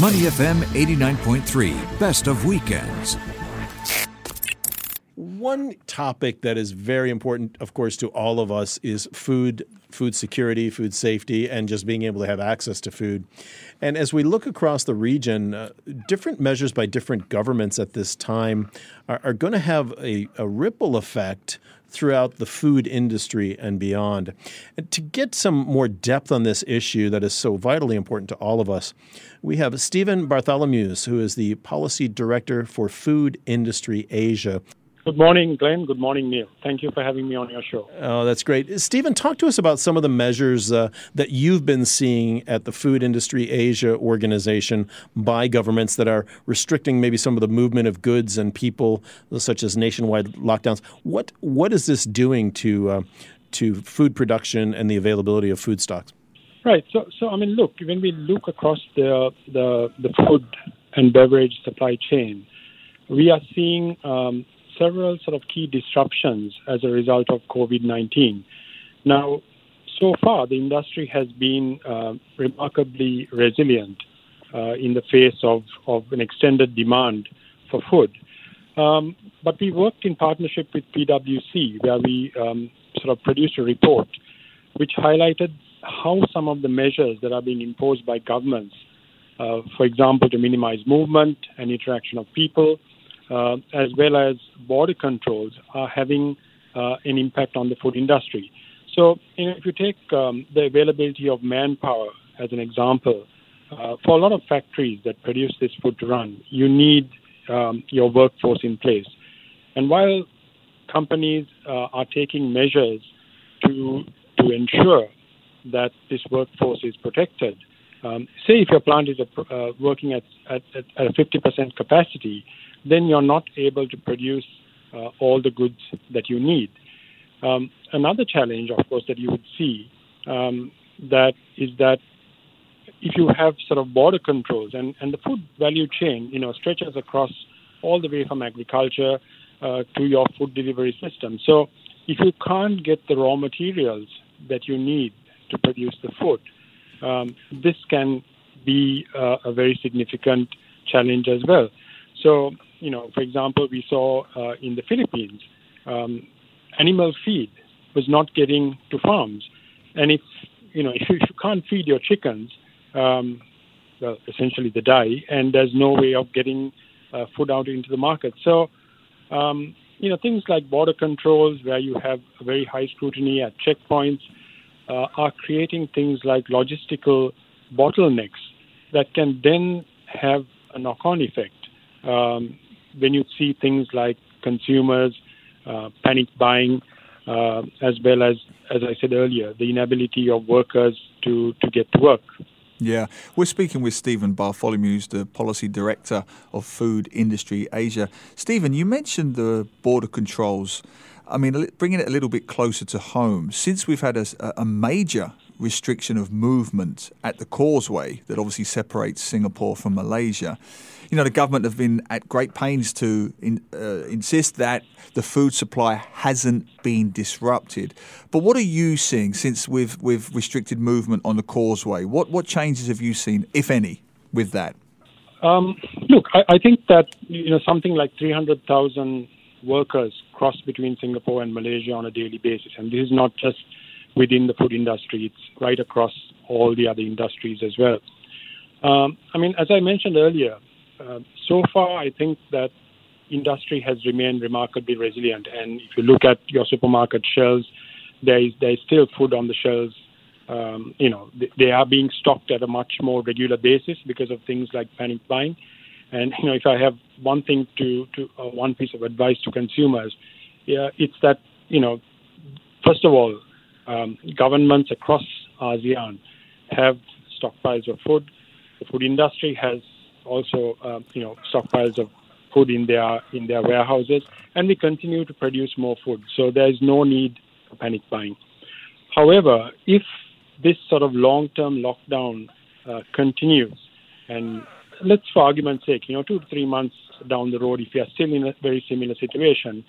Money FM 89.3, best of weekends. One topic that is very important, of course, to all of us is food, food security, food safety, and just being able to have access to food. And as we look across the region, uh, different measures by different governments at this time are, are going to have a, a ripple effect throughout the food industry and beyond. And to get some more depth on this issue that is so vitally important to all of us, we have Stephen Bartholomeusz, who is the Policy Director for Food Industry Asia. Good morning, Glenn. Good morning, Neil. Thank you for having me on your show. Oh, that's great. Stephen, talk to us about some of the measures uh, that you've been seeing at the Food Industry Asia organization by governments that are restricting maybe some of the movement of goods and people, such as nationwide lockdowns. What what is this doing to uh, to food production and the availability of food stocks? Right. So, so I mean, look, when we look across the the, the food and beverage supply chain, we are seeing um, several sort of key disruptions as a result of COVID 19. Now, so far, the industry has been uh, remarkably resilient uh, in the face of, of an extended demand for food. Um, but we worked in partnership with PwC, where we um, sort of produced a report which highlighted how some of the measures that are being imposed by governments, uh, for example, to minimize movement and interaction of people, as well as border controls are having uh, an impact on the food industry. So, you know, if you take um, the availability of manpower as an example, uh, for a lot of factories that produce this food to run, you need um, your workforce in place. And while companies uh, are taking measures to to ensure that this workforce is protected, um, say if your plant is a, uh, working at, at, at a 50% capacity, then you're not able to produce uh, all the goods that you need. Um, another challenge, of course, that you would see um, that is that if you have sort of border controls and, and the food value chain, you know, stretches across all the way from agriculture uh, to your food delivery system. So if you can't get the raw materials that you need to produce the food, um, this can be uh, a very significant challenge as well. So you know, for example, we saw uh, in the Philippines, um, animal feed was not getting to farms, and if you know if you, if you can't feed your chickens, um, well, essentially they die, and there's no way of getting uh, food out into the market. So, um, you know, things like border controls, where you have very high scrutiny at checkpoints, uh, are creating things like logistical bottlenecks that can then have a knock-on effect. Um, when you see things like consumers uh, panic buying, uh, as well as, as I said earlier, the inability of workers to, to get to work. Yeah, we're speaking with Stephen Bartholomew, the Policy Director of Food Industry Asia. Stephen, you mentioned the border controls. I mean, bringing it a little bit closer to home, since we've had a, a major restriction of movement at the causeway that obviously separates Singapore from Malaysia, you know, the government have been at great pains to in, uh, insist that the food supply hasn't been disrupted. But what are you seeing since we've, we've restricted movement on the causeway? What, what changes have you seen, if any, with that? Um, look, I, I, think that you know something like 300,000 workers cross between Singapore and Malaysia on a daily basis, and this is not just within the food industry; it's right across all the other industries as well. Um, I mean, as I mentioned earlier, uh, so far, I think that industry has remained remarkably resilient. And if you look at your supermarket shelves, there is there is still food on the shelves. Um, you know, they, they are being stocked at a much more regular basis because of things like panic buying. And you know, if I have one thing to to uh, one piece of advice to consumers, yeah, it's that you know, first of all, um, governments across ASEAN have stockpiles of food. The food industry has also um, you know stockpiles of food in their in their warehouses, and we continue to produce more food. So there is no need for panic buying. However, if this sort of long-term lockdown uh, continues, and let's for argument's sake, you know, two to three months down the road, if we are still in a very similar situation,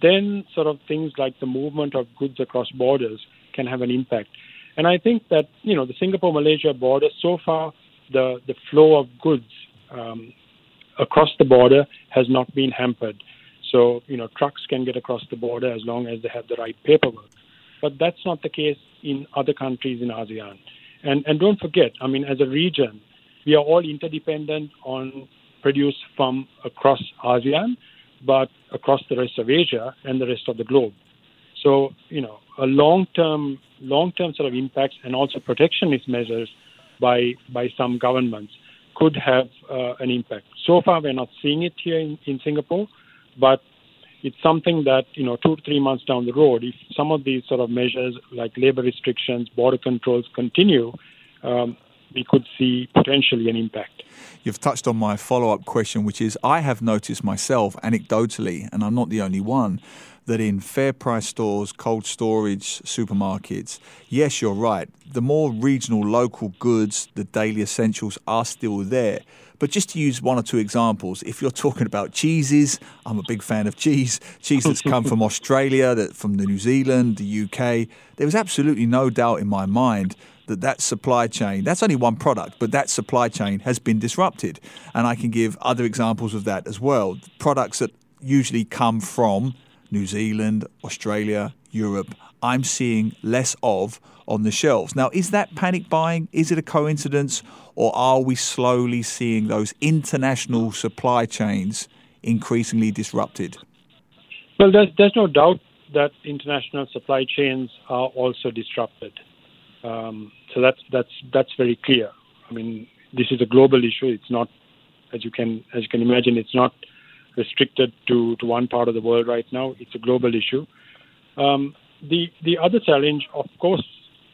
then sort of things like the movement of goods across borders can have an impact. And I think that you know the Singapore-Malaysia border so far the the flow of goods um, across the border has not been hampered. So you know trucks can get across the border as long as they have the right paperwork. But that's not the case in other countries in ASEAN. And and don't forget, I mean, as a region, we are all interdependent on produce from across ASEAN, but across the rest of Asia and the rest of the globe. So, you know, a long-term, long-term sort of impacts and also protectionist measures by by some governments could have uh, an impact. So far, we're not seeing it here in, in Singapore, but it's something that you know two to three months down the road, if some of these sort of measures like labor restrictions, border controls continue, um, we could see potentially an impact. You've touched on my follow up question, which is I have noticed myself anecdotally, and I'm not the only one, that in fair price stores, cold storage, supermarkets, yes, you're right, the more regional, local goods, the daily essentials are still there. But just to use one or two examples, if you're talking about cheeses, I'm a big fan of cheese, cheese that's come from Australia, that from the New Zealand, the UK, there was absolutely no doubt in my mind that that supply chain, that's only one product, but that supply chain has been disrupted. And I can give other examples of that as well. Products that usually come from New Zealand, Australia, Europe, I'm seeing less of on the shelves. Now, is that panic buying? Is it a coincidence? Or are we slowly seeing those international supply chains increasingly disrupted? Well, there's, there's no doubt that international supply chains are also disrupted. Um, so that's that's that's very clear. I mean, this is a global issue. It's not, as you can as you can imagine, it's not restricted to, to one part of the world right now. It's a global issue. Um, the the other challenge, of course,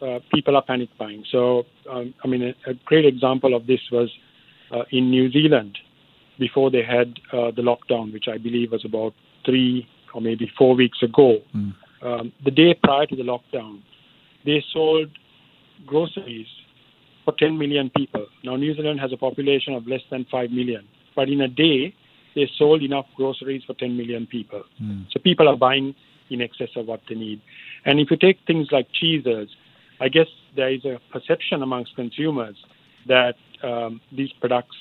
uh, people are panic buying. So, um, I mean, a, a, great example of this was uh, in New Zealand before they had uh, the lockdown, which I believe was about three or maybe four weeks ago. Mm. Um, the day prior to the lockdown, they sold groceries for 10 million people. Now, New Zealand has a population of less than 5 million, but in a day, they sold enough groceries for 10 million people. Mm. So people are buying in excess of what they need. And if you take things like cheeses, I guess there is a perception amongst consumers that um, these products,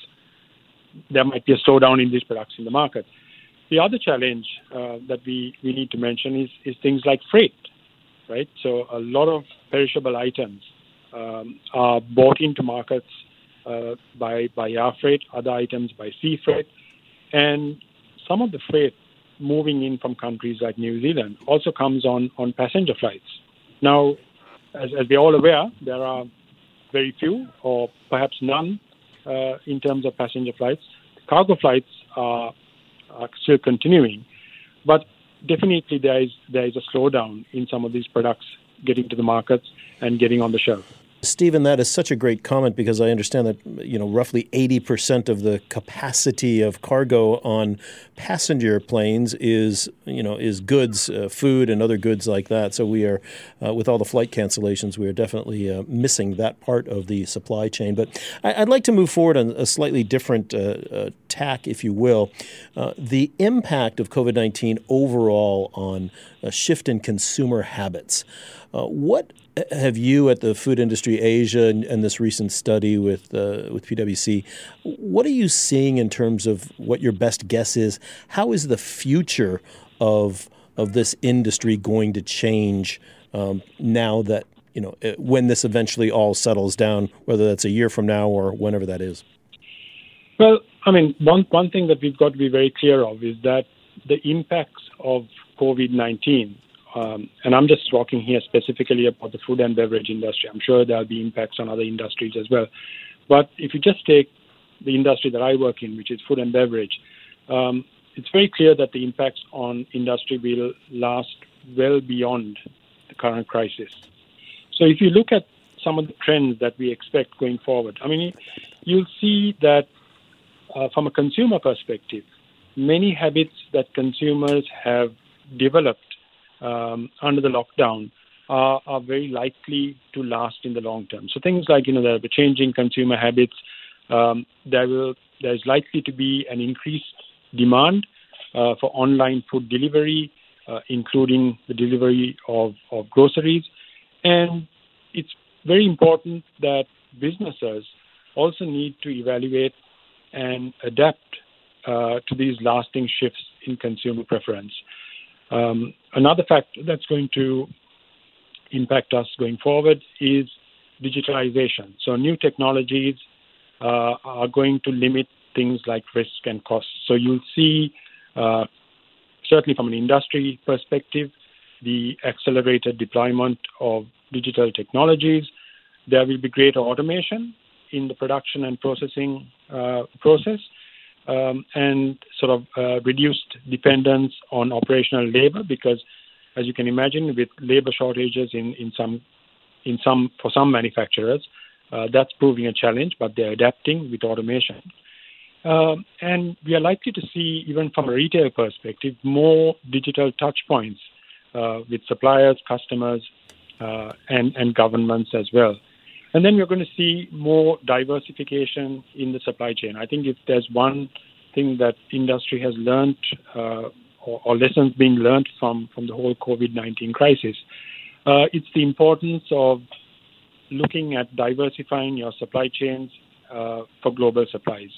there might be a slowdown in these products in the market. The other challenge uh, that we, we need to mention is, is things like freight, right? So a lot of perishable items um, are bought into markets uh, by, by air freight, other items by sea freight. And some of the freight moving in from countries like New Zealand also comes on, on passenger flights. Now, as, as we're all aware, there are very few or perhaps none uh, in terms of passenger flights. Cargo flights are, are still continuing, but definitely there is there is a slowdown in some of these products getting to the markets and getting on the shelf. Stephen, that is such a great comment because I understand that you know roughly 80% of the capacity of cargo on passenger planes is you know is goods, uh, food, and other goods like that. So we are, uh, with all the flight cancellations, we are definitely uh, missing that part of the supply chain. But I, would like to move forward on a slightly different uh, uh, tack, if you will, uh, the impact of COVID 19 overall on a shift in consumer habits. what have you at the Food Industry Asia and, and this recent study with uh, with PwC, what are you seeing in terms of what your best guess is? How is the future of of this industry going to change um, now that you know when this eventually all settles down, whether that's a year from now or whenever that is? Well, I mean, one one thing that we've got to be very clear of is that the impacts of COVID nineteen um, and I'm just talking here specifically about the food and beverage industry. I'm sure there'll be impacts on other industries as well. But if you just take the industry that I work in, which is food and beverage, um, it's very clear that the impacts on industry will last well beyond the current crisis. So if you look at some of the trends that we expect going forward, I mean, you'll see that uh, from a consumer perspective, many habits that consumers have developed um, under the lockdown are, are very likely to last in the long term. So things like you know the, changing consumer habits, um, there will there is likely to be an increased demand uh, for online food delivery, uh, including the delivery of, of groceries, and it's very important that businesses also need to evaluate and adapt uh, to these lasting shifts in consumer preference. Um, another factor that's going to impact us going forward is digitalization. So, new technologies uh, are going to limit things like risk and costs. So, you'll see, uh, certainly from an industry perspective, the accelerated deployment of digital technologies. There will be greater automation in the production and processing process um, and sort of uh, reduced dependence on operational labor because, as you can imagine, with labor shortages in, in some in some for some manufacturers, uh, that's proving a challenge, but they're adapting with automation. Um, and we are likely to see, even from a retail perspective, more digital touch points uh, with suppliers, customers, uh, and, and governments as well. And then we're going to see more diversification in the supply chain. I think if there's one thing that industry has learned uh, or, or, lessons being learned from, from the whole COVID 19 crisis, uh, it's the importance of looking at diversifying your supply chains uh, for global supplies.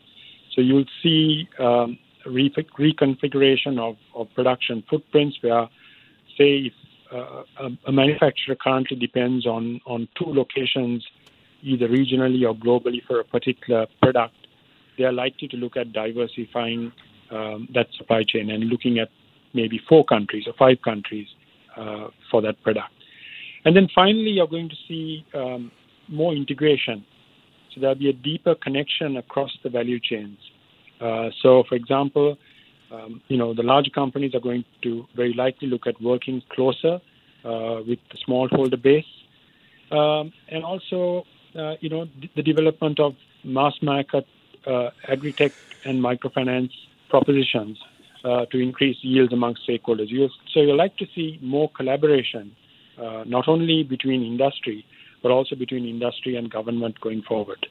So you'll see um, re- reconfiguration of, of production footprints where, say, if a, a manufacturer currently depends on, on two locations either regionally or globally for a particular product, they are likely to look at diversifying um, that supply chain and looking at maybe four countries or five countries uh, for that product. And then finally, you're going to see um, more integration. So there'll be a deeper connection across the value chains. Uh, so, for example, um, you know, the larger companies are going to very likely look at working closer uh, with the smallholder base, um, and also uh, you know, the development of mass market uh, agri-tech and microfinance propositions uh, to increase yields among stakeholders. so you'll like to see more collaboration, uh, not only between industry, but also between industry and government going forward.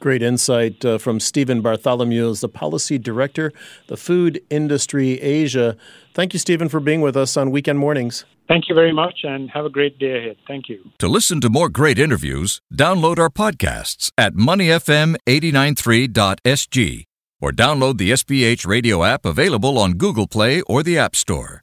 Great insight uh, from Stephen Bartholomew, the policy director, the Food Industry Asia. Thank you, Stephen, for being with us on Weekend Mornings. Thank you very much and have a great day ahead. Thank you. To listen to more great interviews, download our podcasts at moneyfm893.sg or download the SPH radio app available on Google Play or the App Store.